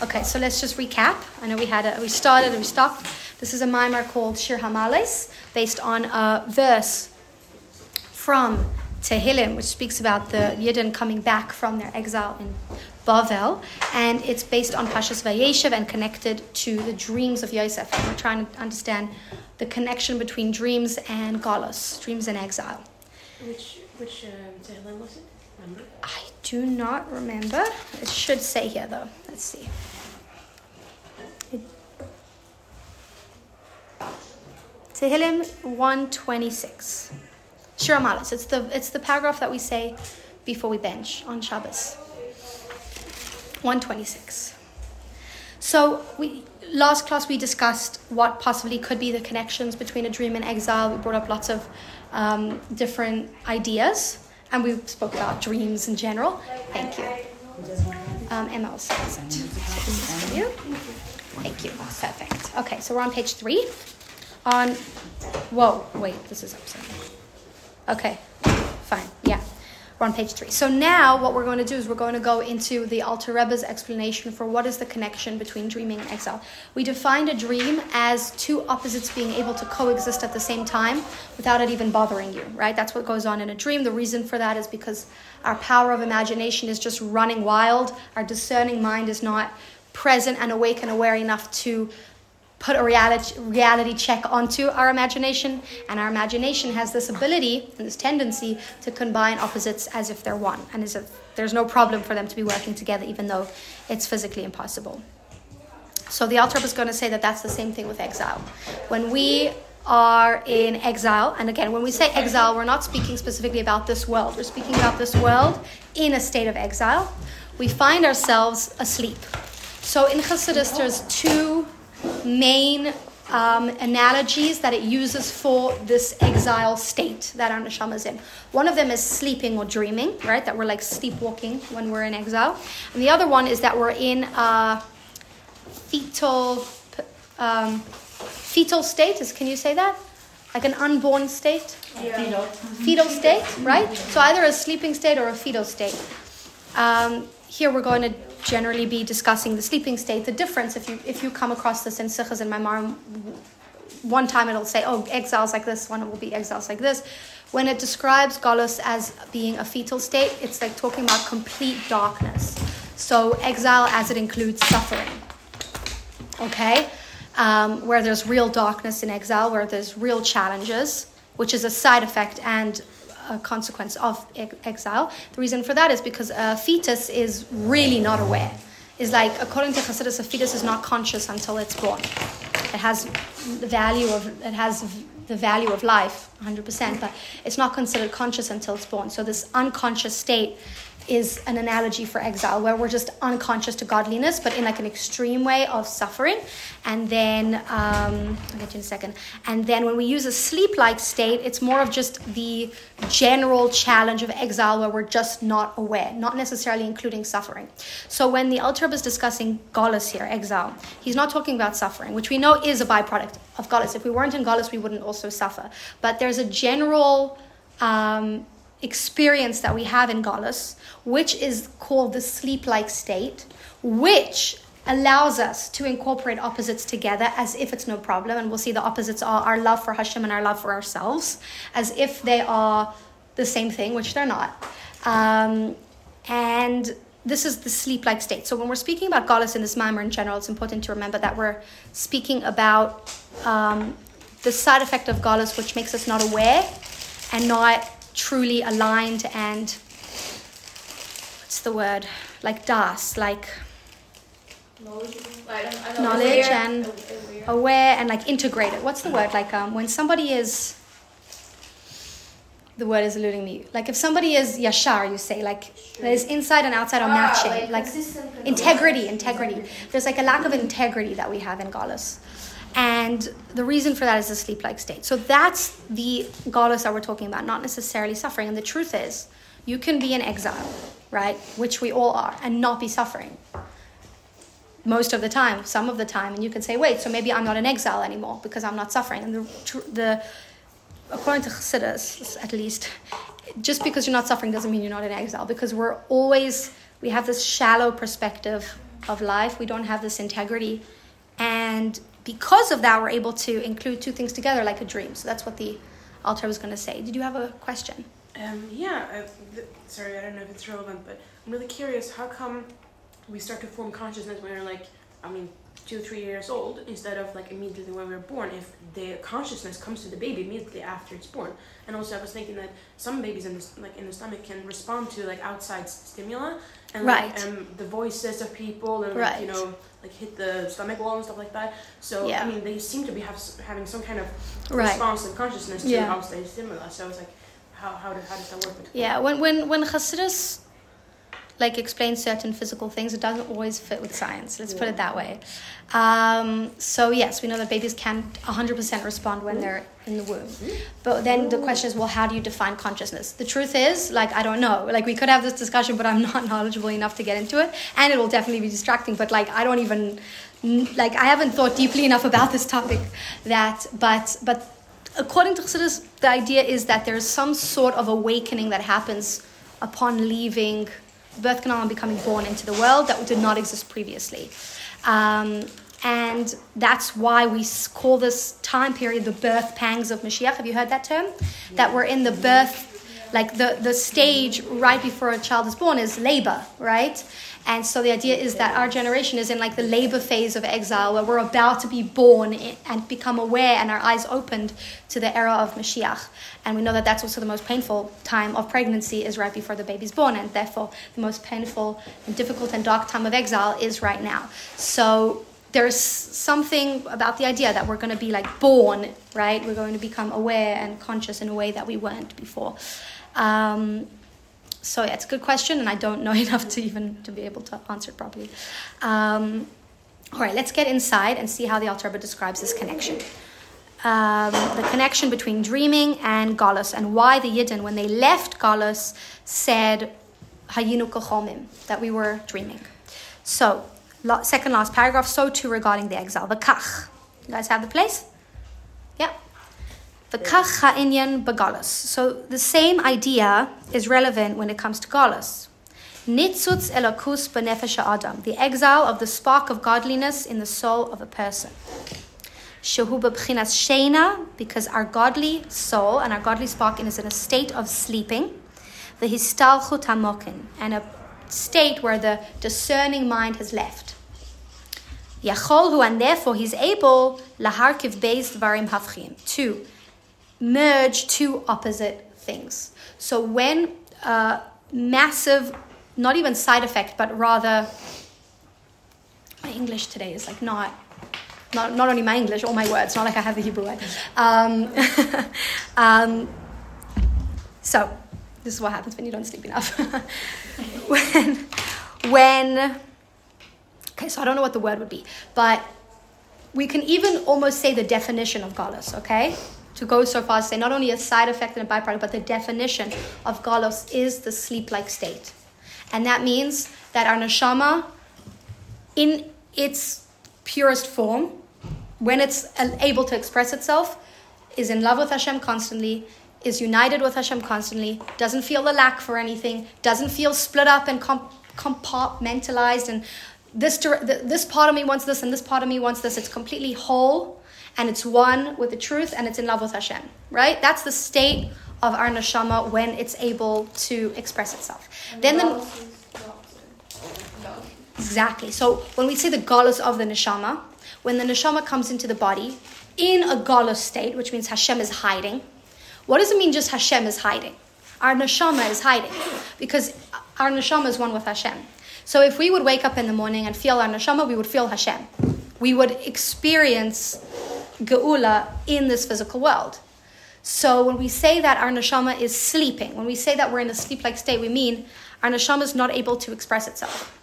Okay, so let's just recap. I know we had a, we started and we stopped. This is a mimer called Shir Hamales, based on a verse from Tehillim, which speaks about the Yidden coming back from their exile in Bavel, and it's based on Pashas Vayeshev and connected to the dreams of Yosef. And we're trying to understand the connection between dreams and Golos, dreams and exile. Which which um, Tehillim was it? Remember? I do not remember. It should say here though. Let's see. Tehillim 126. Shir Amalis. It's the it's the paragraph that we say before we bench on Shabbos. 126. So we last class we discussed what possibly could be the connections between a dream and exile. We brought up lots of um, different ideas, and we spoke about dreams in general. Thank you. Um, Emma it. So Thank you. Perfect. Okay, so we're on page three. On whoa, wait, this is upside. Okay, fine. Yeah, we're on page three. So now what we're going to do is we're going to go into the Alter Rebbe's explanation for what is the connection between dreaming and exile. We defined a dream as two opposites being able to coexist at the same time without it even bothering you, right? That's what goes on in a dream. The reason for that is because our power of imagination is just running wild. Our discerning mind is not present and awake and aware enough to put a reality, reality check onto our imagination, and our imagination has this ability and this tendency to combine opposites as if they're one, and as if there's no problem for them to be working together, even though it's physically impossible. So the Rebbe is going to say that that's the same thing with exile. When we are in exile, and again, when we say exile, we're not speaking specifically about this world. We're speaking about this world in a state of exile. We find ourselves asleep. So in Chassidus, there's two main um, analogies that it uses for this exile state that our neshama is in. One of them is sleeping or dreaming, right? That we're like sleepwalking when we're in exile. And the other one is that we're in a fetal, um, fetal state. Is, can you say that? Like an unborn state? Yeah. Fetal state, right? So either a sleeping state or a fetal state. Um, here we're going to generally be discussing the sleeping state. The difference, if you if you come across this in Sichas and Maimar, one time it'll say, oh, exiles like this, one will be exiles like this. When it describes Golos as being a fetal state, it's like talking about complete darkness. So exile as it includes suffering. Okay? Um, where there's real darkness in exile, where there's real challenges, which is a side effect and a consequence of ex- exile. The reason for that is because a fetus is really not aware. Is like according to Chassidus, a fetus is not conscious until it's born. It has the value of it has the value of life, 100%, but it's not considered conscious until it's born. So this unconscious state is an analogy for exile, where we're just unconscious to godliness, but in like an extreme way of suffering. And then, um, I'll get you in a second. And then when we use a sleep-like state, it's more of just the general challenge of exile, where we're just not aware, not necessarily including suffering. So when the Alter Rebbe is discussing Golis here, exile, he's not talking about suffering, which we know is a byproduct of Golis. If we weren't in Golis, we wouldn't also suffer. But there's a general um, experience that we have in Golis, which is called the sleep like state, which allows us to incorporate opposites together as if it's no problem. And we'll see the opposites are our love for Hashem and our love for ourselves, as if they are the same thing, which they're not. Um, and this is the sleep like state. So when we're speaking about Golis in this Maimer in general, it's important to remember that we're speaking about um, the side effect of Golis, which makes us not aware and not truly aligned and what's the word? Like das, like knowledge and aware and like integrated. What's the word? Like um, when somebody is the word is eluding me. Like if somebody is yashar, you say like there's inside and outside are matching, like integrity, integrity. There's like a lack of integrity that we have in Golis. And the reason for that is the sleep like state. So that's the Golis that we're talking about, not necessarily suffering. And the truth is, you can be in exile, right? Which we all are, and not be suffering. Most of the time, some of the time, and you can say, wait, so maybe I'm not in exile anymore because I'm not suffering. And the, the according to Chassidus, at least, just because you're not suffering doesn't mean you're not in exile because we're always, we have this shallow perspective of life. We don't have this integrity. And because of that, we're able to include two things together like a dream. So that's what the Alter was going to say. Did you have a question? Um, yeah, I, th- sorry, I don't know if it's relevant, but I'm really curious. How come we start to form consciousness when we're like, I mean, two, three years old instead of like immediately when we are born? If the consciousness comes to the baby immediately after it's born, and also I was thinking that some babies in the like in the stomach can respond to like outside stimuli and like, Right. um, the voices of people and like, you know like hit the stomach wall and stuff like that. So Yeah. I mean, they seem to be have, having some kind of Right. responsive consciousness to Yeah. outside stimuli. So I was like, how how, do, how does that work? Yeah, when when when Hasidus like explains certain physical things, it doesn't always fit with science. Let's put it that way. Um, so yes, we know that babies can 100% respond when they're in the womb. But then the question is, well, how do you define consciousness? The truth is, like, I don't know. Like, we could have this discussion, but I'm not knowledgeable enough to get into it, and it will definitely be distracting. But like, I don't even like I haven't thought deeply enough about this topic. That, but but according to Chassidus, the idea is that there's some sort of awakening that happens upon leaving birth canal and becoming born into the world that did not exist previously. Um, and that's why we call this time period the birth pangs of Mashiach. Have you heard that term? That we're in the birth, like the, the stage right before a child is born is labor, right? And so the idea is that our generation is in like the labor phase of exile where we're about to be born and become aware and our eyes opened to the era of Mashiach. And we know that that's also the most painful time of pregnancy is right before the baby's born. And therefore, the most painful and difficult and dark time of exile is right now. So there's something about the idea that we're going to be like born, right? We're going to become aware and conscious in a way that we weren't before. Um, so yeah, it's a good question, and I don't know enough to even to be able to answer it properly. Um, all right, let's get inside and see how the Alter Rebbe describes this connection. Um, the connection between dreaming and Galus, and why the Yidden, when they left Galus, said Hayinu Kachomim, that we were dreaming. So, second last paragraph, so too regarding the exile. The Kach. You guys have the place? Yeah. The Kach Ha'inyan Begalus. So, the same idea is relevant when it comes to Galus. Nitzutz Elokus Benefesh Adam, the exile of the spark of godliness in the soul of a person. Shehu b'bchinas sheina, because our godly soul and our godly spark is in a state of sleeping. The histalchut hamokin, and a state where the discerning mind has left. Yacholhu, and therefore he's able laharkiv beis dvarim hafchim to merge two opposite things. So when a massive, not even side effect, but rather my English today is like not not, not only my English, all my words, not like I have the Hebrew word. Um, um, so, this is what happens when you don't sleep enough. when, when, okay, so I don't know what the word would be, but we can even almost say the definition of galus, okay? To go so far as to say not only a side effect and a byproduct, but the definition of galus is the sleep like state. And that means that our neshama, in its purest form, when it's able to express itself, is in love with Hashem constantly, is united with Hashem constantly, doesn't feel the lack for anything, doesn't feel split up and comp- compartmentalized, and this, this part of me wants this and this part of me wants this. It's completely whole and it's one with the truth and it's in love with Hashem, right? That's the state of our neshama when it's able to express itself. then the, Exactly. So when we say the galus of the neshama, when the neshama comes into the body in a galus state, which means Hashem is hiding, what does it mean just Hashem is hiding? Our neshama is hiding because our neshama is one with Hashem. So if we would wake up in the morning and feel our neshama, we would feel Hashem. We would experience geula in this physical world. So when we say that our neshama is sleeping, when we say that we're in a sleep-like state, we mean our neshama is not able to express itself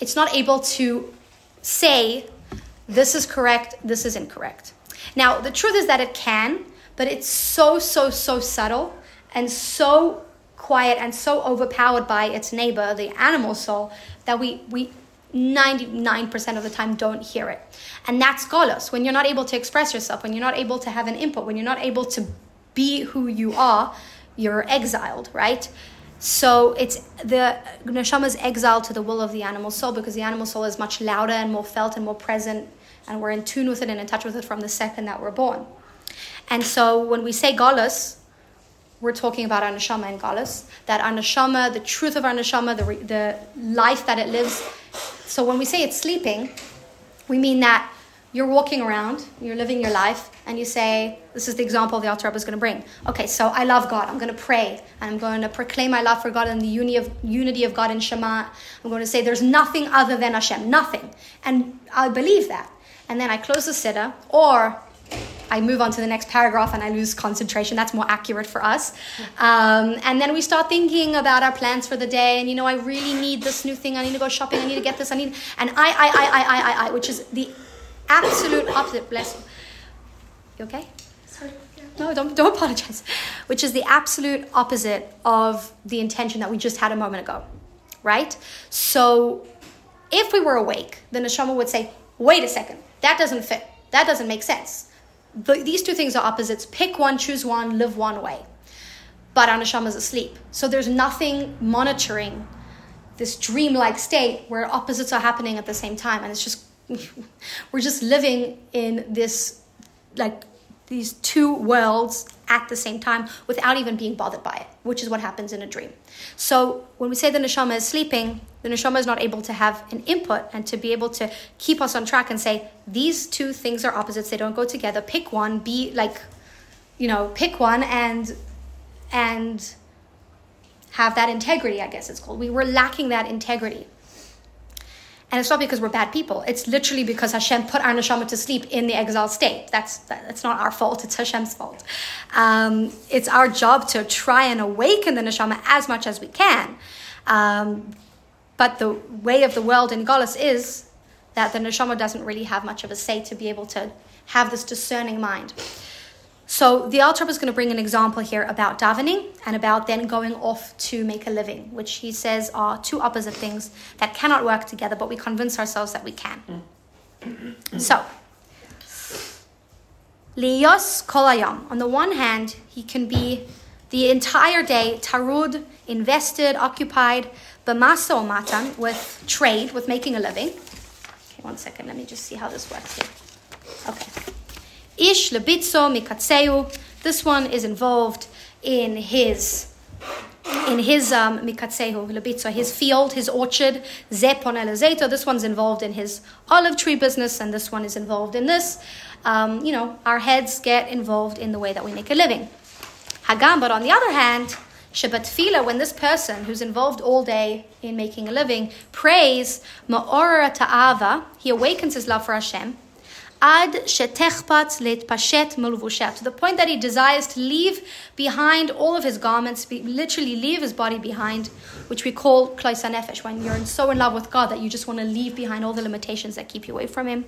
it's not able to say this is correct, this is incorrect. Now, the truth is that it can, but it's so, so, so subtle and so quiet and so overpowered by its neighbor, the animal soul, that we, we 99% of the time don't hear it. And that's golos. When you're not able to express yourself, when you're not able to have an input, when you're not able to be who you are, you're exiled, right? So it's the neshama is exiled to the will of the animal soul because the animal soul is much louder and more felt and more present, and we're in tune with it and in touch with it from the second that we're born. And so when we say galus, we're talking about our neshama and galus. That our neshama, the truth of our neshama, the, the life that it lives. So when we say it's sleeping, we mean that you're walking around, you're living your life, and you say, This is the example the Rebbe is going to bring. Okay, so I love God. I'm going to pray, and I'm going to proclaim my love for God and the unity of, unity of God in Shema. I'm going to say, There's nothing other than Hashem, nothing. And I believe that. And then I close the siddur, or I move on to the next paragraph and I lose concentration. That's more accurate for us. Um, and then we start thinking about our plans for the day. And you know, I really need this new thing. I need to go shopping. I need to get this. I need and I, I, I, I, I, I, I which is the absolute opposite. Bless you. You okay? Sorry. No, don't, don't apologize. Which is the absolute opposite of the intention that we just had a moment ago, right? So, if we were awake, the neshama would say, "Wait a second, that doesn't fit. That doesn't make sense. The, these two things are opposites. Pick one, choose one, live one way." But our neshama is asleep, so there's nothing monitoring this dreamlike state where opposites are happening at the same time, and it's just we're just living in this like these two worlds at the same time without even being bothered by it, which is what happens in a dream. So when we say the neshama is sleeping, the neshama is not able to have an input and to be able to keep us on track and say these two things are opposites; they don't go together. Pick one. Be like, you know, pick one and and have that integrity. I guess it's called. We were lacking that integrity. And it's not because we're bad people. It's literally because Hashem put our neshama to sleep in the exile state. That's that's not our fault. It's Hashem's fault. Um, it's our job to try and awaken the neshama as much as we can. Um, but the way of the world in Golis is that the neshama doesn't really have much of a say to be able to have this discerning mind. So the Alter is going to bring an example here about davening and about then going off to make a living, which he says are two opposite things that cannot work together, but we convince ourselves that we can. Mm. So, liyos kolayam. On the one hand, he can be the entire day tarud, invested, occupied, b'masa matan, with trade, with making a living. Okay, one second. Let me just see how this works here. Okay. Ish lebitzo mikatseu. This one is involved in his in his um, mikatsehu lebitzo, his field, his orchard. Zepon elezeto. This one's involved in his olive tree business, and this one is involved in this. Um, you know, our heads get involved in the way that we make a living. Hagam, but on the other hand, Shabbat Fila, when this person who's involved all day in making a living prays Ma'ora Ta'ava, he awakens his love for Hashem. Ad shetechpat mulvushet, to the point that he desires to leave behind all of his garments, literally leave his body behind, which we call kloisa nefesh, when you're so in love with God that you just want to leave behind all the limitations that keep you away from Him.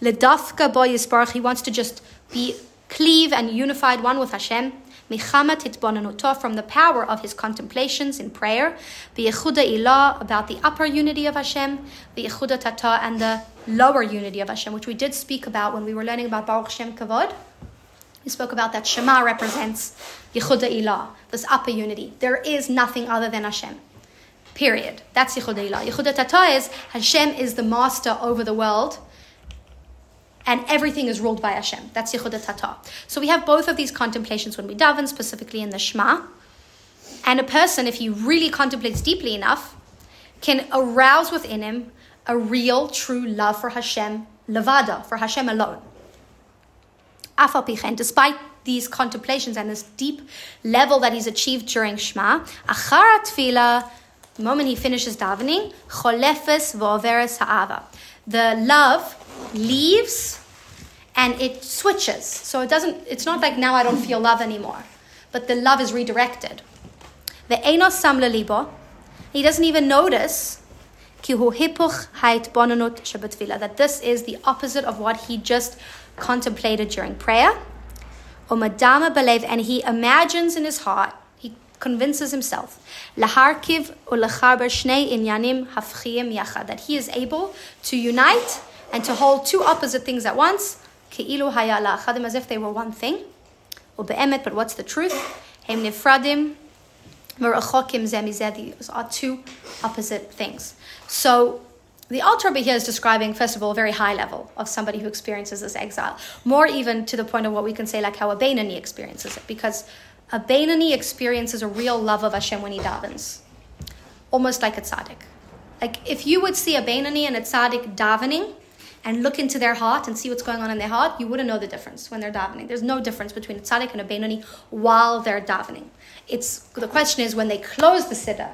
Ledafka bo yisbarach, he wants to just be cleave and unified one with Hashem. Michama titbonanuto, from the power of his contemplations in prayer. the V'yechuda ilah, about the upper unity of Hashem. V'yechuda tata, and the lower unity of Hashem, which we did speak about when we were learning about Baruch Shem Kavod. We spoke about that Shema represents Yechuda Ilah, this upper unity. There is nothing other than Hashem. Period. That's Yechuda Ilah. Yechuda Tata is Hashem is the master over the world, and everything is ruled by Hashem. That's Yechuda Tata. So we have both of these contemplations when we daven, specifically in the Shema. And a person, if he really contemplates deeply enough, can arouse within him a real, true love for Hashem, levada, for Hashem alone. Afal despite these contemplations and this deep level that he's achieved during Shema, achara tefillah, the moment he finishes davening, cholefes v'overes ha'ava. The love leaves and it switches. So it doesn't, it's not like now I don't feel love anymore, but the love is redirected. The enos sam libo, he doesn't even notice that this is the opposite of what he just contemplated during prayer. And he imagines in his heart, he convinces himself, that he is able to unite and to hold two opposite things at once, as if they were one thing. But what's the truth? Merachokim zemizeh, these are two opposite things. So the Alter Rebbe here is describing, first of all, a very high level of somebody who experiences this exile. More even to the point of what we can say, like how a Beinani experiences it. Because a Beinani experiences a real love of Hashem when he davens. Almost like a tzaddik. Like if you would see a Beinani and a tzaddik davening, and look into their heart and see what's going on in their heart, you wouldn't know the difference when they're davening. There's no difference between a tzaddik and a Beinani while they're davening. It's the question is when they close the siddur,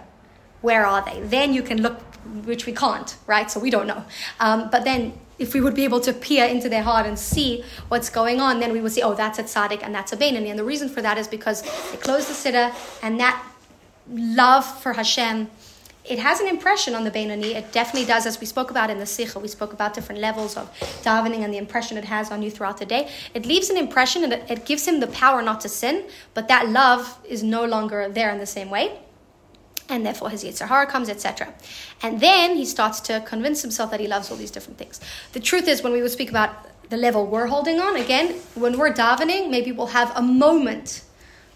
where are they? Then you can look, which we can't, right? So we don't know. Um, but then if we would be able to peer into their heart and see what's going on, then we would see, oh, that's a tzaddik and that's a Beinani. And the reason for that is because they close the siddur and that love for Hashem it has an impression on the Beinani. It definitely does, as we spoke about in the Sikha. We spoke about different levels of davening and the impression it has on you throughout the day. It leaves an impression and it, it gives him the power not to sin, but that love is no longer there in the same way. And therefore his Yetzer Hara comes, etc. And then he starts to convince himself that he loves all these different things. The truth is, when we would speak about the level we're holding on, again, when we're davening, maybe we'll have a moment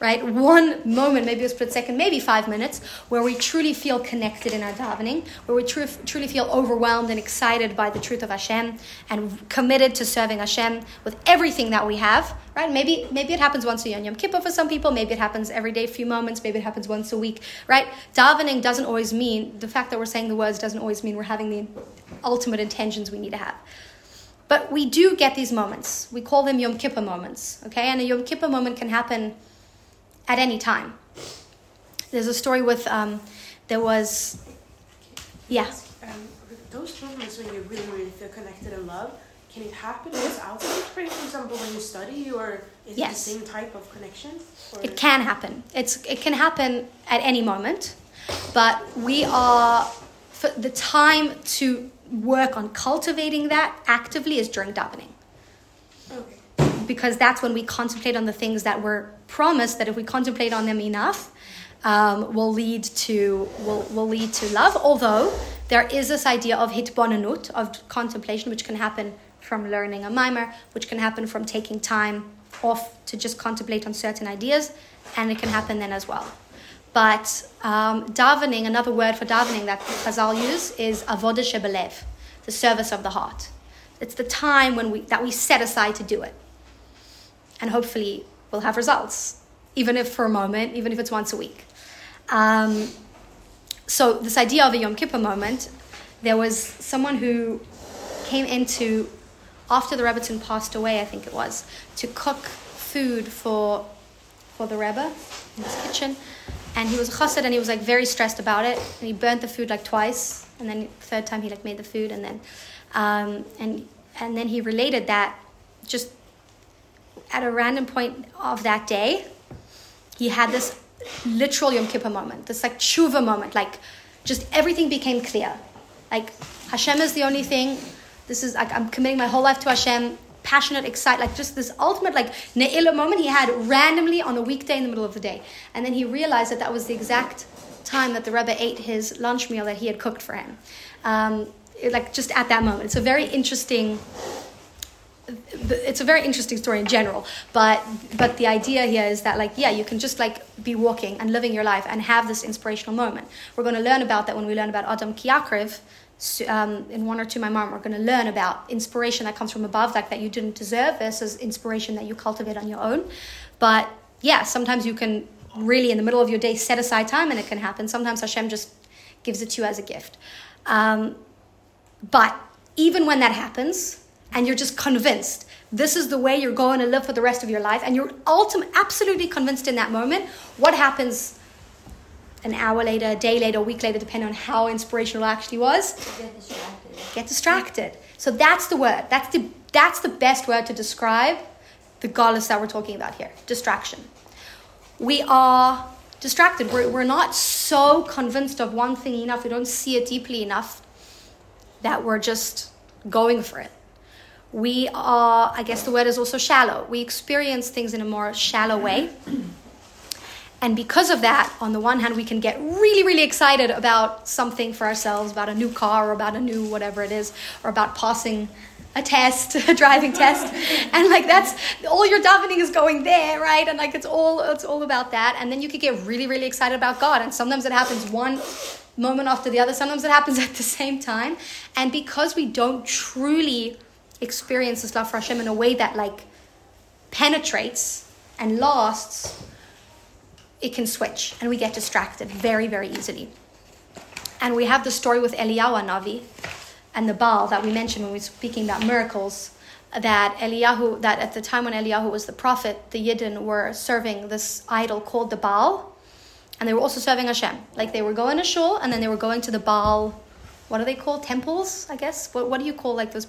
right? One moment, maybe a split second, maybe five minutes, where we truly feel connected in our davening, where we tr- truly feel overwhelmed and excited by the truth of Hashem and committed to serving Hashem with everything that we have, right? Maybe maybe it happens once a year on Yom Kippur for some people, maybe it happens every day, a few moments, maybe it happens once a week, right? Davening doesn't always mean, the fact that we're saying the words doesn't always mean we're having the ultimate intentions we need to have. But we do get these moments. We call them Yom Kippur moments, okay? And a Yom Kippur moment can happen at any time. There's a story with um, there was, yeah. Um, those moments when you really, really feel connected and love, can it happen without For example, when you study, or is yes. it the same type of connection? Or? It can happen. It's it can happen at any moment, but we are for the time to work on cultivating that actively is during davening. Because that's when we contemplate on the things that were promised that if we contemplate on them enough, um, will lead to will, will lead to love. Although there is this idea of hit hitbonanut, of contemplation, which can happen from learning a mimer, which can happen from taking time off to just contemplate on certain ideas, and it can happen then as well. But um, davening, another word for davening that Chazal use is avodah shebelev, the service of the heart. It's the time when we that we set aside to do it and hopefully we'll have results, even if for a moment, even if it's once a week. Um, so this idea of a Yom Kippur moment, there was someone who came into after the Rebbetzin passed away, I think it was, to cook food for for the Rebbe in his kitchen, and he was a chassid and he was like very stressed about it, and he burnt the food like twice, and then third time he like made the food, and then um, and and then he related that just at a random point of that day, he had this literal Yom Kippur moment, this like tshuva moment, like just everything became clear. Like Hashem is the only thing. This is like I'm committing my whole life to Hashem. Passionate, excited, like just this ultimate like ne'ilah moment he had randomly on a weekday in the middle of the day, and then he realized that that was the exact time that the Rebbe ate his lunch meal that he had cooked for him. Um, it, like just at that moment, a very interesting it's a very interesting story in general but but the idea here is that like yeah you can just like be walking and living your life and have this inspirational moment. We're going to learn about that when we learn about adam kiakriv um, in one or two my mom. We're going to learn about inspiration that comes from above like that you didn't deserve versus inspiration that you cultivate on your own. But yeah sometimes you can really in the middle of your day set aside time and it can happen. Sometimes hashem just gives it to you as a gift. Um, but even when that happens and you're just convinced this is the way you're going to live for the rest of your life, and you're ultimately absolutely convinced in that moment, what happens an hour later, a day later, a week later, depending on how inspirational it actually was? Get distracted. Get distracted. So that's the word. That's the that's the best word to describe the golos that we're talking about here. Distraction. We are distracted. We're, we're not so convinced of one thing enough. We don't see it deeply enough that we're just going for it we are, I guess the word is also shallow. We experience things in a more shallow way. And because of that, on the one hand, we can get really, really excited about something for ourselves, about a new car or about a new whatever it is, or about passing a test, a driving test, and like that's all your davening is going there, right? And like it's all it's all about that. And then you could get really really excited about God, and sometimes it happens one moment after the other. Sometimes it happens at the same time, and because we don't truly experience this love for Hashem in a way that like penetrates and lasts, it can switch, and we get distracted very very easily. And we have the story with Eliyahu Navi and the Baal that we mentioned when we were speaking about miracles, that Eliyahu, that at the time when Eliyahu was the prophet, the Yidden were serving this idol called the Baal, and they were also serving Hashem. Like they were going to shul, and then they were going to the Baal, what are they called? Temples, I guess. What, what do you call like those,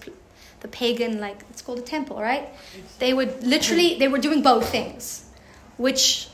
the pagan, like it's called a temple, right? They would literally, they were doing both things, which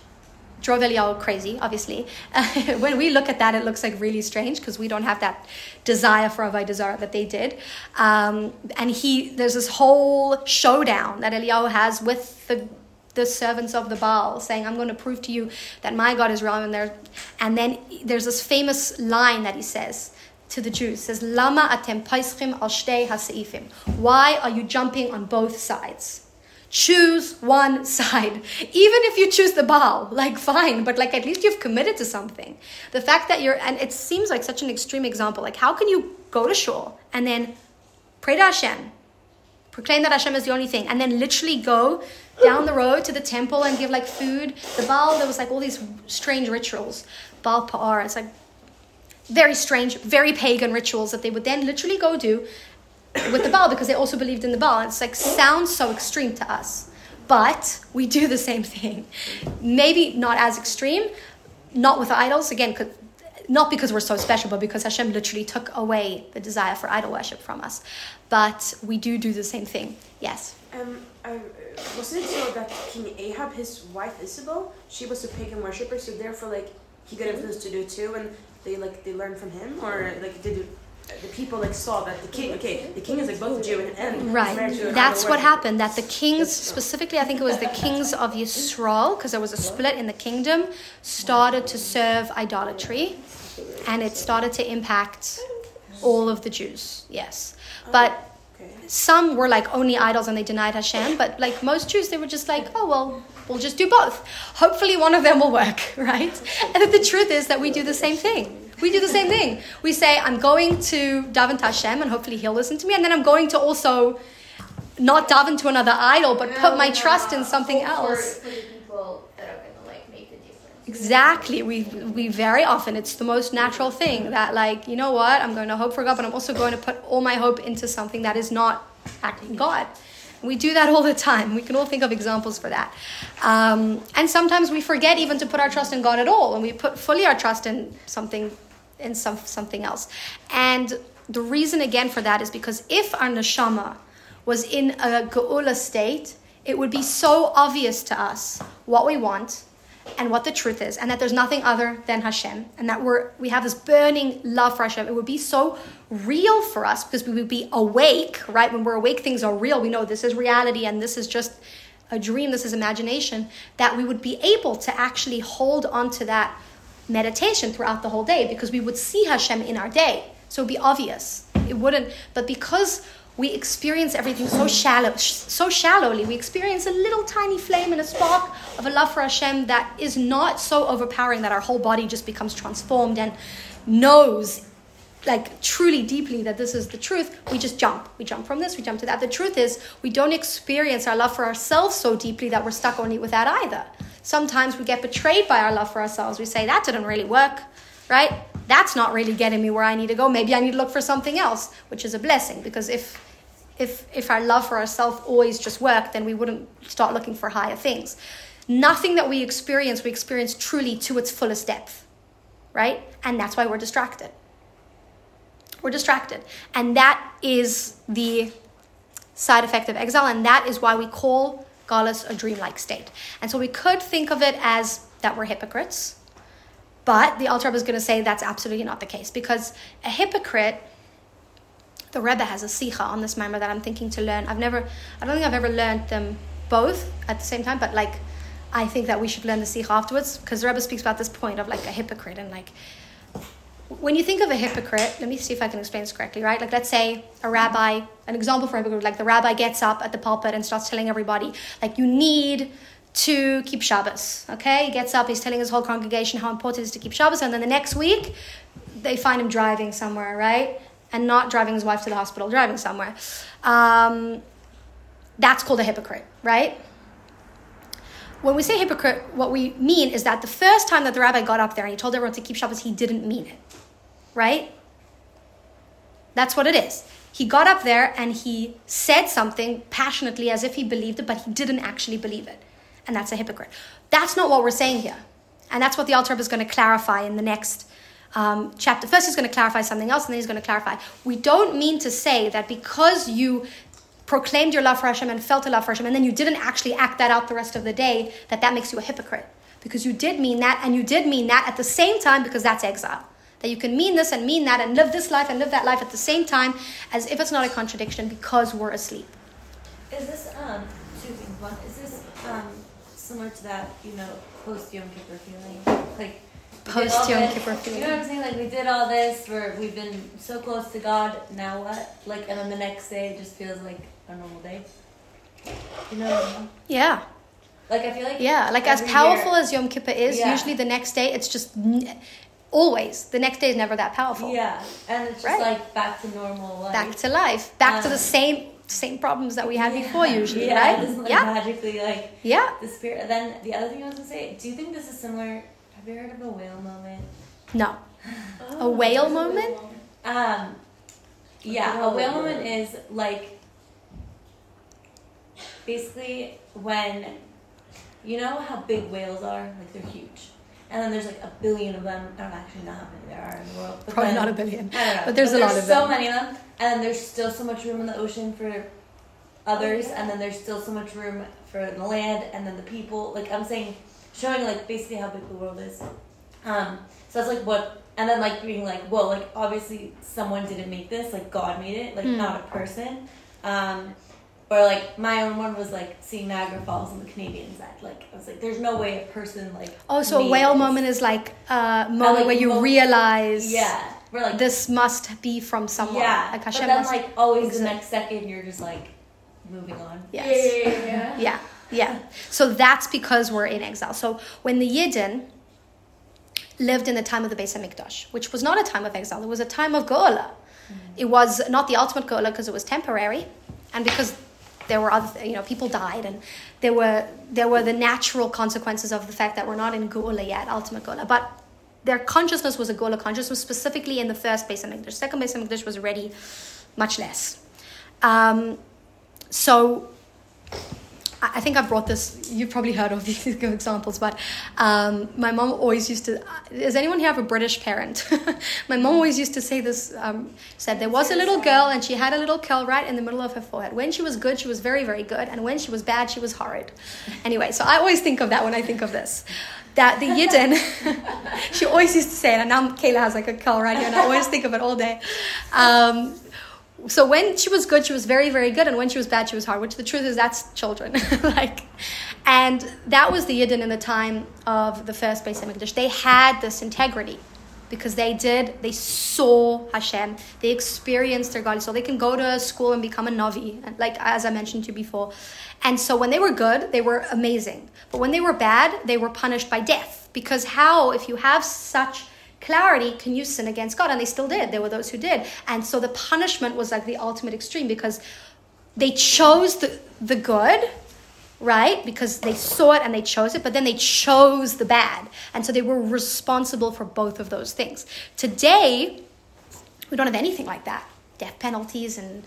drove Eliyahu crazy, obviously. when we look at that, it looks like really strange because we don't have that desire for Avodah Zarah that they did. Um, and he, there's this whole showdown that Eliyahu has with the the servants of the Baal, saying, "I'm going to prove to you that my God is real." And there, and then there's this famous line that he says to the Jews: "says Lama atem paischim al shtei Why are you jumping on both sides?" choose one side. Even if you choose the Baal, like fine, but like at least you've committed to something. The fact that you're, and it seems like such an extreme example. Like, how can you go to shul and then pray to Hashem, proclaim that Hashem is the only thing, and then literally go down the road to the temple and give like food? The Baal, there was like all these strange rituals. Baal Pa'ar, it's like very strange, very pagan rituals that they would then literally go do with the Baal because they also believed in the Baal. And It's like sounds so extreme to us, but we do the same thing. Maybe not as extreme, not with idols again, not because we're so special, but because Hashem literally took away the desire for idol worship from us. But we do do the same thing. Yes. Um, uh, wasn't it so that King Ahab, his wife Isabel, she was a pagan worshipper, so therefore like he got influenced to do too, and they like they learned from him, or like did the people like saw that the king okay the king is like both Jew and, and right. That's what happened that the kings specifically I think it was the kings of Yisrael because there was a split in the kingdom started to serve idolatry and it started to impact all of the Jews yes. But some were like only idols and they denied Hashem but like most Jews they were just like oh well we'll just do both hopefully one of them will work right and the truth is that we do the same thing we do the same thing. We say, I'm going to daven to Hashem, and hopefully He'll listen to me, and then I'm going to also not daven to another idol, but no, put my trust in something else. Exactly. We we very often it's the most natural thing that like you know what I'm going to hope for God, but I'm also going to put all my hope into something that is not acting God. We do that all the time. We can all think of examples for that. Um, and sometimes we forget even to put our trust in God at all, and we put fully our trust in something in some, something else. And the reason again for that is because if our neshama was in a geula state, it would be so obvious to us what we want and what the truth is, and that there's nothing other than Hashem, and that we're we have this burning love for Hashem. It would be so real for us because we would be awake, right? When we're awake, things are real. We know this is reality, and this is just a dream. This is imagination. That we would be able to actually hold on to that meditation throughout the whole day because we would see Hashem in our day. So it'd be obvious. It wouldn't, but because we experience everything so shallow, so shallowly, we experience a little tiny flame and a spark of a love for Hashem that is not so overpowering that our whole body just becomes transformed and knows like truly deeply that this is the truth, we just jump. We jump from this, we jump to that. The truth is, we don't experience our love for ourselves so deeply that we're stuck only with that either. Sometimes we get betrayed by our love for ourselves. We say, that didn't really work, right? That's not really getting me where I need to go. Maybe I need to look for something else, which is a blessing because if if if our love for ourselves always just worked, then we wouldn't start looking for higher things. Nothing that we experience, we experience truly to its fullest depth, right? And that's why we're distracted. We're distracted. And that is the side effect of exile, and that is why we call galus a dreamlike state. And so we could think of it as that we're hypocrites, but the Alter Rebbe is going to say that's absolutely not the case because a hypocrite, the Rebbe has a sicha on this maamar that I'm thinking to learn. I've never, I don't think I've ever learned them both at the same time, but like I think that we should learn the sicha afterwards because the Rebbe speaks about this point of like a hypocrite and like when you think of a hypocrite, let me see if I can explain this correctly, right? Like, let's say a rabbi, an example for a hypocrite, like the rabbi gets up at the pulpit and starts telling everybody, like, you need to keep Shabbos, okay? He gets up, he's telling his whole congregation how important it is to keep Shabbos, and then the next week, they find him driving somewhere, right? And not driving his wife to the hospital, driving somewhere. Um, that's called a hypocrite, right? When we say hypocrite, what we mean is that the first time that the rabbi got up there and he told everyone to keep Shabbos, he didn't mean it, right? That's what it is. He got up there and he said something passionately as if he believed it, but he didn't actually believe it. And that's a hypocrite. That's not what we're saying here. And that's what the Alter is going to clarify in the next um, chapter. First, he's going to clarify something else, and then he's going to clarify. We don't mean to say that because you proclaimed your love for Hashem and felt a love for Hashem, and then you didn't actually act that out the rest of the day, that that makes you a hypocrite. Because you did mean that, and you did mean that at the same time, because that's exile. That you can mean this and mean that, and live this life and live that life at the same time, as if it's not a contradiction, because we're asleep. Is this um two things? One is this um similar to that you know post Yom Kippur feeling like post Yom Kippur feeling. You know what I'm saying? Like we did all this, where we've been so close to God. Now what? Like and then the next day it just feels like a normal day. You know I mean? Yeah, Like I feel like yeah. Like as powerful year- as Yom Kippur is, Yeah. usually the next day it's just n- always the next day is never that powerful. Yeah, and it's just Right. like back to normal life. Back to life, back to the Um, same same problems that we had Yeah. before usually, yeah, right? It doesn't like yeah, magically like yeah. the spirit. Then the other thing I was gonna say, do you think this is similar? Have you heard of a whale moment? No, A whale moment? Um, yeah, a whale moment is like basically when you know how big whales are, like they're huge, and then there's like a billion of them. I don't actually know how many there are in the world, but probably then, not a billion. I don't know, but there's a lot of so them. many of them, and then there's still so much room in the ocean for others, Oh, yeah. and then there's still so much room for the land, and then the people. Like I'm saying, showing like basically how big the world is. Um, so that's like what, and then like being like, well, like obviously someone didn't make this, like God made it, like Hmm. not a person. Um, or like my own one was like seeing Niagara Falls on the Canadian side. Like I was like, there's no way a person like. Oh, so a whale this. moment is like a moment like, where you mo- realize Yeah, we're like this must be from someone. Yeah, like but then must. like always exist. the next second you're just like moving on. yes. Yeah, yeah, yeah. Yeah, yeah. So that's because we're in exile. So when the Yidden lived in the time of the Beis Hamikdash, which was not a time of exile, it was a time of Geula. Mm. It was not the ultimate Geula because it was temporary, and because there were other, you know, people died, and there were there were the natural consequences of the fact that we're not in Geula yet, ultimate Geula, but. Their consciousness was a goal of consciousness, specifically in the first Beis Hamikdash. Second Beis Hamikdash was already much less. Um, so I think I brought this. You've probably heard of these examples, but um, my mom always used to. Does anyone here have a British parent? my mom always used to say this. Um, said there was a little girl and she had a little curl right in the middle of her forehead. When she was good, she was very very good, and when she was bad, she was horrid. Anyway, so I always think of that when I think of this. That the Yidden, she always used to say it, and now Kayla has like a curl right here, and I always think of it all day. Um, so when she was good, she was very, very good, and when she was bad, she was hard. Which the truth is, that's children, like, and that was the Yidden in the time of the first Beis Hamikdash. They had this integrity because they did, they saw Hashem, they experienced their God, so they can go to school and become a navi, like as I mentioned to you before. And so when they were good, they were amazing, but when they were bad, they were punished by death. Because how, if you have such clarity can you sin against God? And they still did. There were those who did. And so the punishment was like the ultimate extreme because they chose the, the good, right? Because they saw it and they chose it, but then they chose the bad. And so they were responsible for both of those things. Today, we don't have anything like that. Death penalties and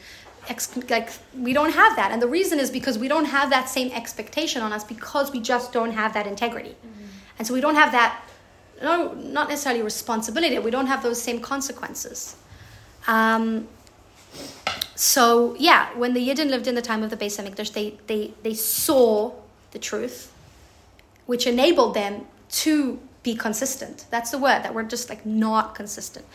ex- like we don't have that. And the reason is because we don't have that same expectation on us because we just don't have that integrity. Mm-hmm. And so we don't have that no, not necessarily responsibility. We don't have those same consequences. Um, so yeah, when the Yidden lived in the time of the Beis Hamikdash, they they they saw the truth, which enabled them to be consistent. That's the word that we're just like not consistent.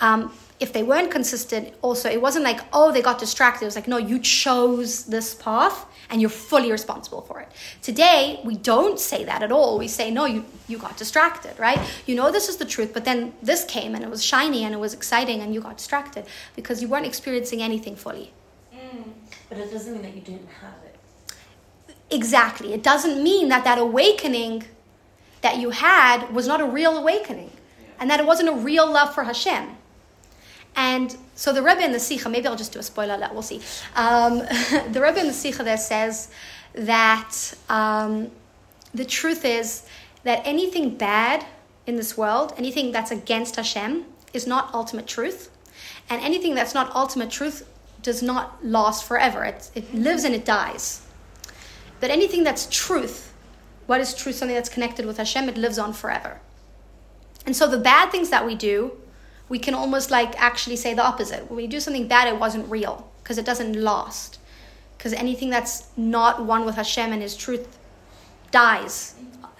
Um, if they weren't consistent, also, it wasn't like, oh, they got distracted. It was like, no, you chose this path and you're fully responsible for it. Today, we don't say that at all. We say, no, you, you got distracted, right? You know this is the truth, but then this came and it was shiny and it was exciting and you got distracted because you weren't experiencing anything fully. But it doesn't mean that you didn't have it. Exactly. It doesn't mean that that awakening that you had was not a real awakening and that it wasn't a real love for Hashem. And so the Rebbe in the Sikha, maybe I'll just do a spoiler alert, we'll see. Um, the Rebbe in the Sikha there says that um, the truth is that anything bad in this world, anything that's against Hashem, is not ultimate truth. And anything that's not ultimate truth does not last forever. It, it lives and it dies. But anything that's truth, what is truth, something that's connected with Hashem, it lives on forever. And so the bad things that we do, we can almost like actually say the opposite. When we do something bad, it wasn't real because it doesn't last. Because anything that's not one with Hashem and His truth dies.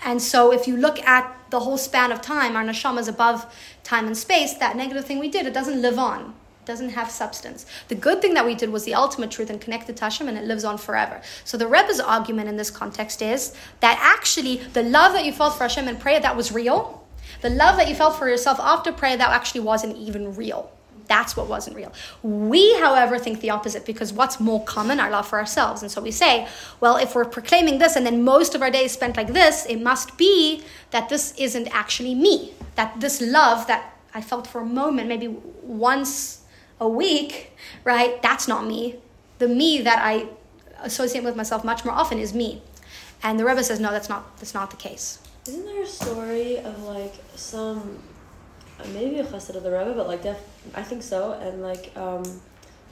And so if you look at the whole span of time, our neshama is above time and space, that negative thing we did, it doesn't live on. It doesn't have substance. The good thing that we did was the ultimate truth and connected to Hashem and it lives on forever. So the Rebbe's argument in this context is that actually the love that you felt for Hashem in prayer, that was real. The love that you felt for yourself after prayer, that actually wasn't even real. That's what wasn't real. We, however, think the opposite because what's more common? Our love for ourselves. And so we say, well, if we're proclaiming this and then most of our days spent like this, it must be that this isn't actually me. That this love that I felt for a moment, maybe once a week, right? That's not me. The me that I associate with myself much more often is me. And the Rebbe says, no, that's not, that's not the case. Isn't there a story of like some maybe a chassid of the Rebbe, but like def- I think so, and like um,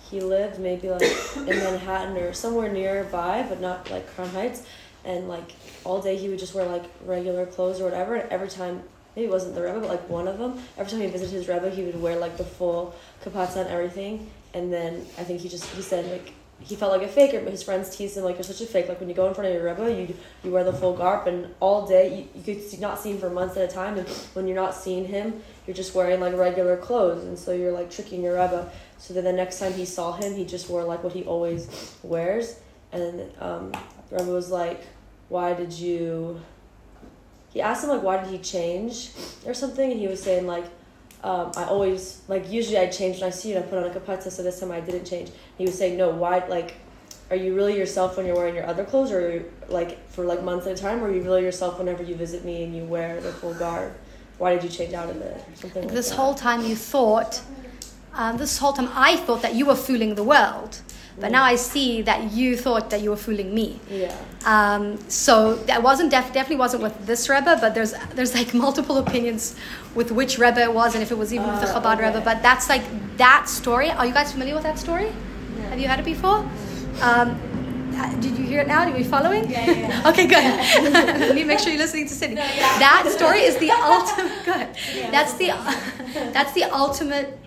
he lived maybe like in Manhattan or somewhere nearby, but not like Crown Heights, and like all day he would just wear like regular clothes or whatever. And every time maybe it wasn't the Rebbe, but like one of them, every time he visited his Rebbe, he would wear like the full kapatza and everything. And then I think he just he said like he felt like a faker, but his friends teased him like you're such a fake. Like when you go in front of your Rebbe, you you wear the full garb, and all day you, you could not see him for months at a time. And when you're not seeing him, you're just wearing like regular clothes, and so you're like tricking your Rebbe. So then the next time he saw him, he just wore like what he always wears. And um, Rebbe was like, "Why did you?" He asked him like, "Why did he change?" or something, and he was saying like. Um, I always like usually I change when I see you and I put on a kapatza so this time I didn't change. He was saying no why like are you really yourself when you're wearing your other clothes or like for like months at a time or are you really yourself whenever you visit me and you wear the full garb? Why did you change out of it? Something like this that. whole time you thought, um, this whole time I thought that you were fooling the world. But now I see that you thought that you were fooling me. Yeah. Um, so that wasn't def- definitely wasn't with this Rebbe, but there's there's like multiple opinions with which Rebbe it was and if it was even with the Uh, Chabad okay. Rebbe. But that's like that story. Are you guys familiar with that story? Have you heard it before? Um, uh, did you hear it now? Are we following? Yeah, yeah, yeah. okay, good. Let me make sure you're listening to Sydney. No, That story is the ultimate. Good. That's the that's the ultimate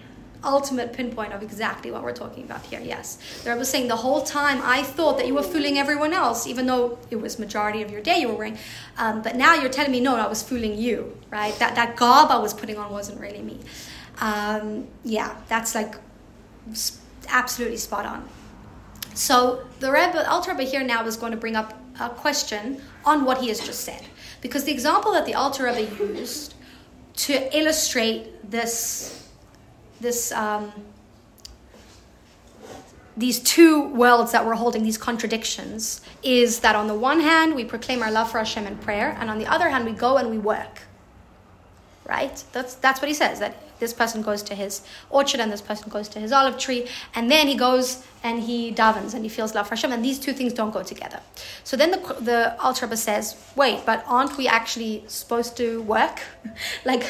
ultimate pinpoint of exactly what we're talking about here. Yes, the Rebbe was saying the whole time I thought that you were fooling everyone else, even though it was majority of your day you were wearing. Um, but now you're telling me no, I was fooling you, right? That that garb I was putting on wasn't really me. Um, yeah, that's like absolutely spot on. So the Rebbe, Alter Rebbe here now is going to bring up a question on what he has just said, because the example that the Alter Rebbe used to illustrate this this um, these two worlds that we're holding, these contradictions, is that on the one hand we proclaim our love for Hashem in prayer, and on the other hand we go and we work. Right? That's that's what he says. That this person goes to his orchard and this person goes to his olive tree, and then he goes and he davens and he feels love for Hashem, and these two things don't go together. So then the the Alter says, wait, but aren't we actually supposed to work? like,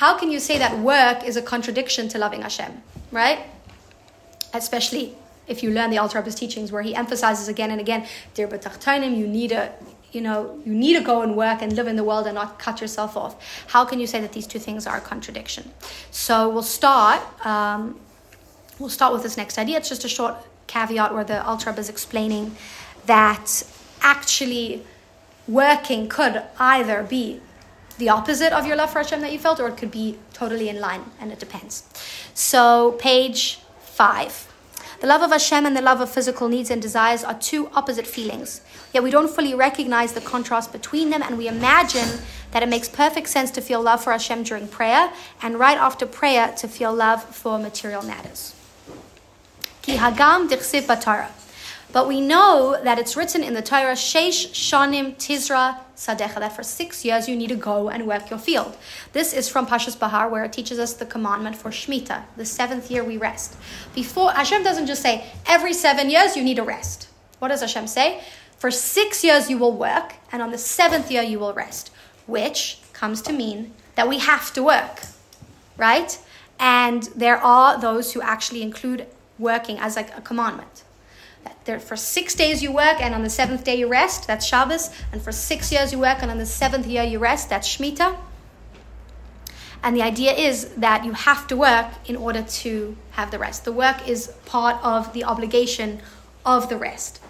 how can you say that work is a contradiction to loving Hashem? Right? especially if you learn the Alter Rebbe's teachings, where he emphasizes again and again, "Dir b'tachtonim," you need a, you know, you need to go and work and live in the world and not cut yourself off. How can you say that these two things are a contradiction? So we'll start. Um, we'll start with this next idea. It's just a short caveat where the Alter Rebbe is explaining that actually working could either be the opposite of your love for Hashem that you felt, or it could be totally in line, and it depends. So, page five. The love of Hashem and the love of physical needs and desires are two opposite feelings. Yet we don't fully recognize the contrast between them, and we imagine that it makes perfect sense to feel love for Hashem during prayer, and right after prayer to feel love for material matters. Ki hagam batara. But we know that it's written in the Torah, Sheish Shanim Tizra Sadecha, that for six years you need to go and work your field. This is from Parshas Behar, where it teaches us the commandment for Shemitah, the seventh year we rest. Before Hashem doesn't just say, every seven years you need to rest. What does Hashem say? For six years you will work, and on the seventh year you will rest, which comes to mean that we have to work, right? And there are those who actually include working as like a commandment. There, for six days you work, and on the seventh day you rest. That's Shabbos. And for six years you work, and on the seventh year you rest. That's Shemitah. And the idea is that you have to work in order to have the rest. The work is part of the obligation of the rest.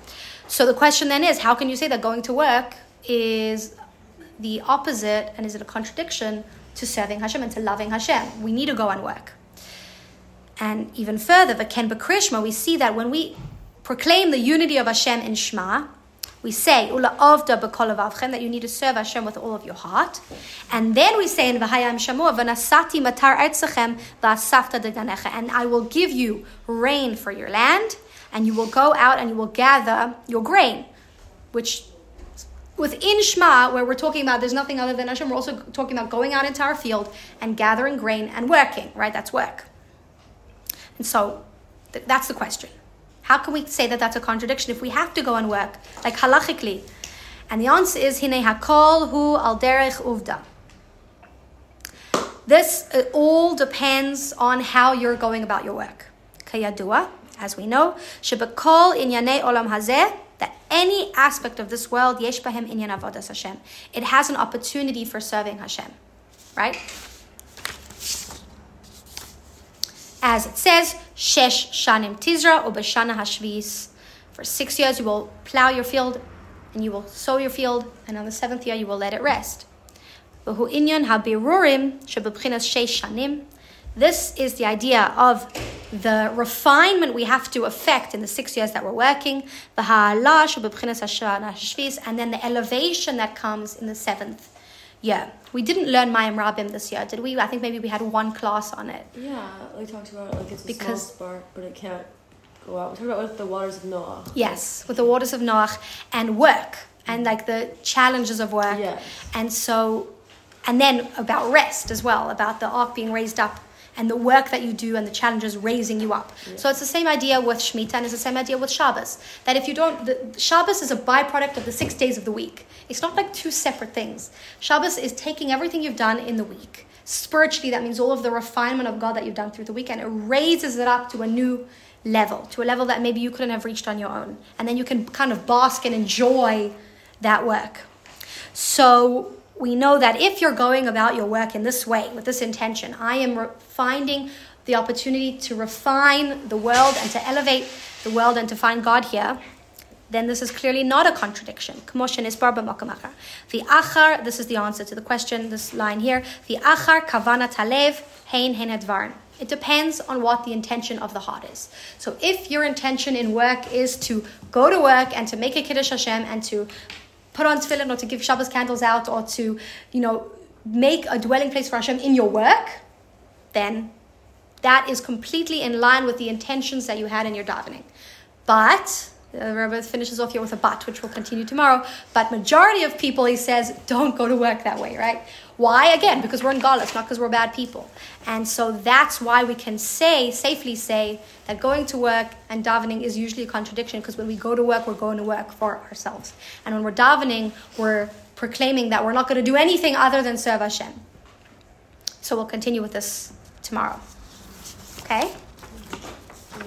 So the question then is how can you say that going to work is the opposite and is it a contradiction to serving Hashem and to loving Hashem? We need to go and work. And even further, the Ken Krishma, we see that when we proclaim the unity of Hashem in Shema. We say, Ula avda avchem, that you need to serve Hashem with all of your heart. And then we say in Vahayam Shamua, Vanasati matar etzachem v'asafta deganecha, and I will give you rain for your land, and you will go out and you will gather your grain, which within Shema, where we're talking about there's nothing other than Hashem, we're also talking about going out into our field and gathering grain and working, right? That's work. And so th- that's the question. How can we say that that's a contradiction if we have to go and work, like halachically? And the answer is Hine Hakol Hu Al Derech Uvda. This uh, all depends on how you're going about your work. Kayadua, as we know, Shebekol Inyane Olam Hazeh, that any aspect of this world, Yesh Bahem Inyan Avodas Hashem, it has an opportunity for serving Hashem. Right? As it says, Shesh Shanim Tizra Ubashana Hashvis. For six years you will plow your field and you will sow your field, and on the seventh year you will let it rest. This is the idea of the refinement we have to effect in the six years that we're working, and then the elevation that comes in the seventh yeah, we didn't learn Mayim Rabim this year, did we? I think maybe we had one class on it. Yeah, we talked about it like it's a because, small spark, but it can't go out. We talked about with the waters of Noah. Yes, with the waters of Noah and work and like the challenges of work. Yes. And so, and then about rest as well, about the ark being raised up and the work that you do and the challenges raising you up. Yeah. So it's the same idea with Shemitah and it's the same idea with Shabbos. That if you don't, the, Shabbos is a byproduct of the six days of the week. It's not like two separate things. Shabbos is taking everything you've done in the week. Spiritually, that means all of the refinement of God that you've done through the week and it raises it up to a new level, to a level that maybe you couldn't have reached on your own. And then you can kind of bask and enjoy that work. So we know that if you're going about your work in this way, with this intention, I am re- finding the opportunity to refine the world and to elevate the world and to find God here, then this is clearly not a contradiction. The achar, this is the answer to the question, this line here. The achar kavana talev hein hein advarn. It depends on what the intention of the heart is. So if your intention in work is to go to work and to make a Kiddush Hashem and to put on tefillin or to give Shabbos candles out or to, you know, make a dwelling place for Hashem in your work, then that is completely in line with the intentions that you had in your davening. But the Rebbe finishes off here with a but, which will continue tomorrow. But majority of people, he says, don't go to work that way, right? Why? Again, because we're in Galus, not because we're bad people. And so that's why we can say, safely say, that going to work and davening is usually a contradiction because when we go to work, we're going to work for ourselves. And when we're davening, we're proclaiming that we're not going to do anything other than serve Hashem. So we'll continue with this tomorrow. Okay?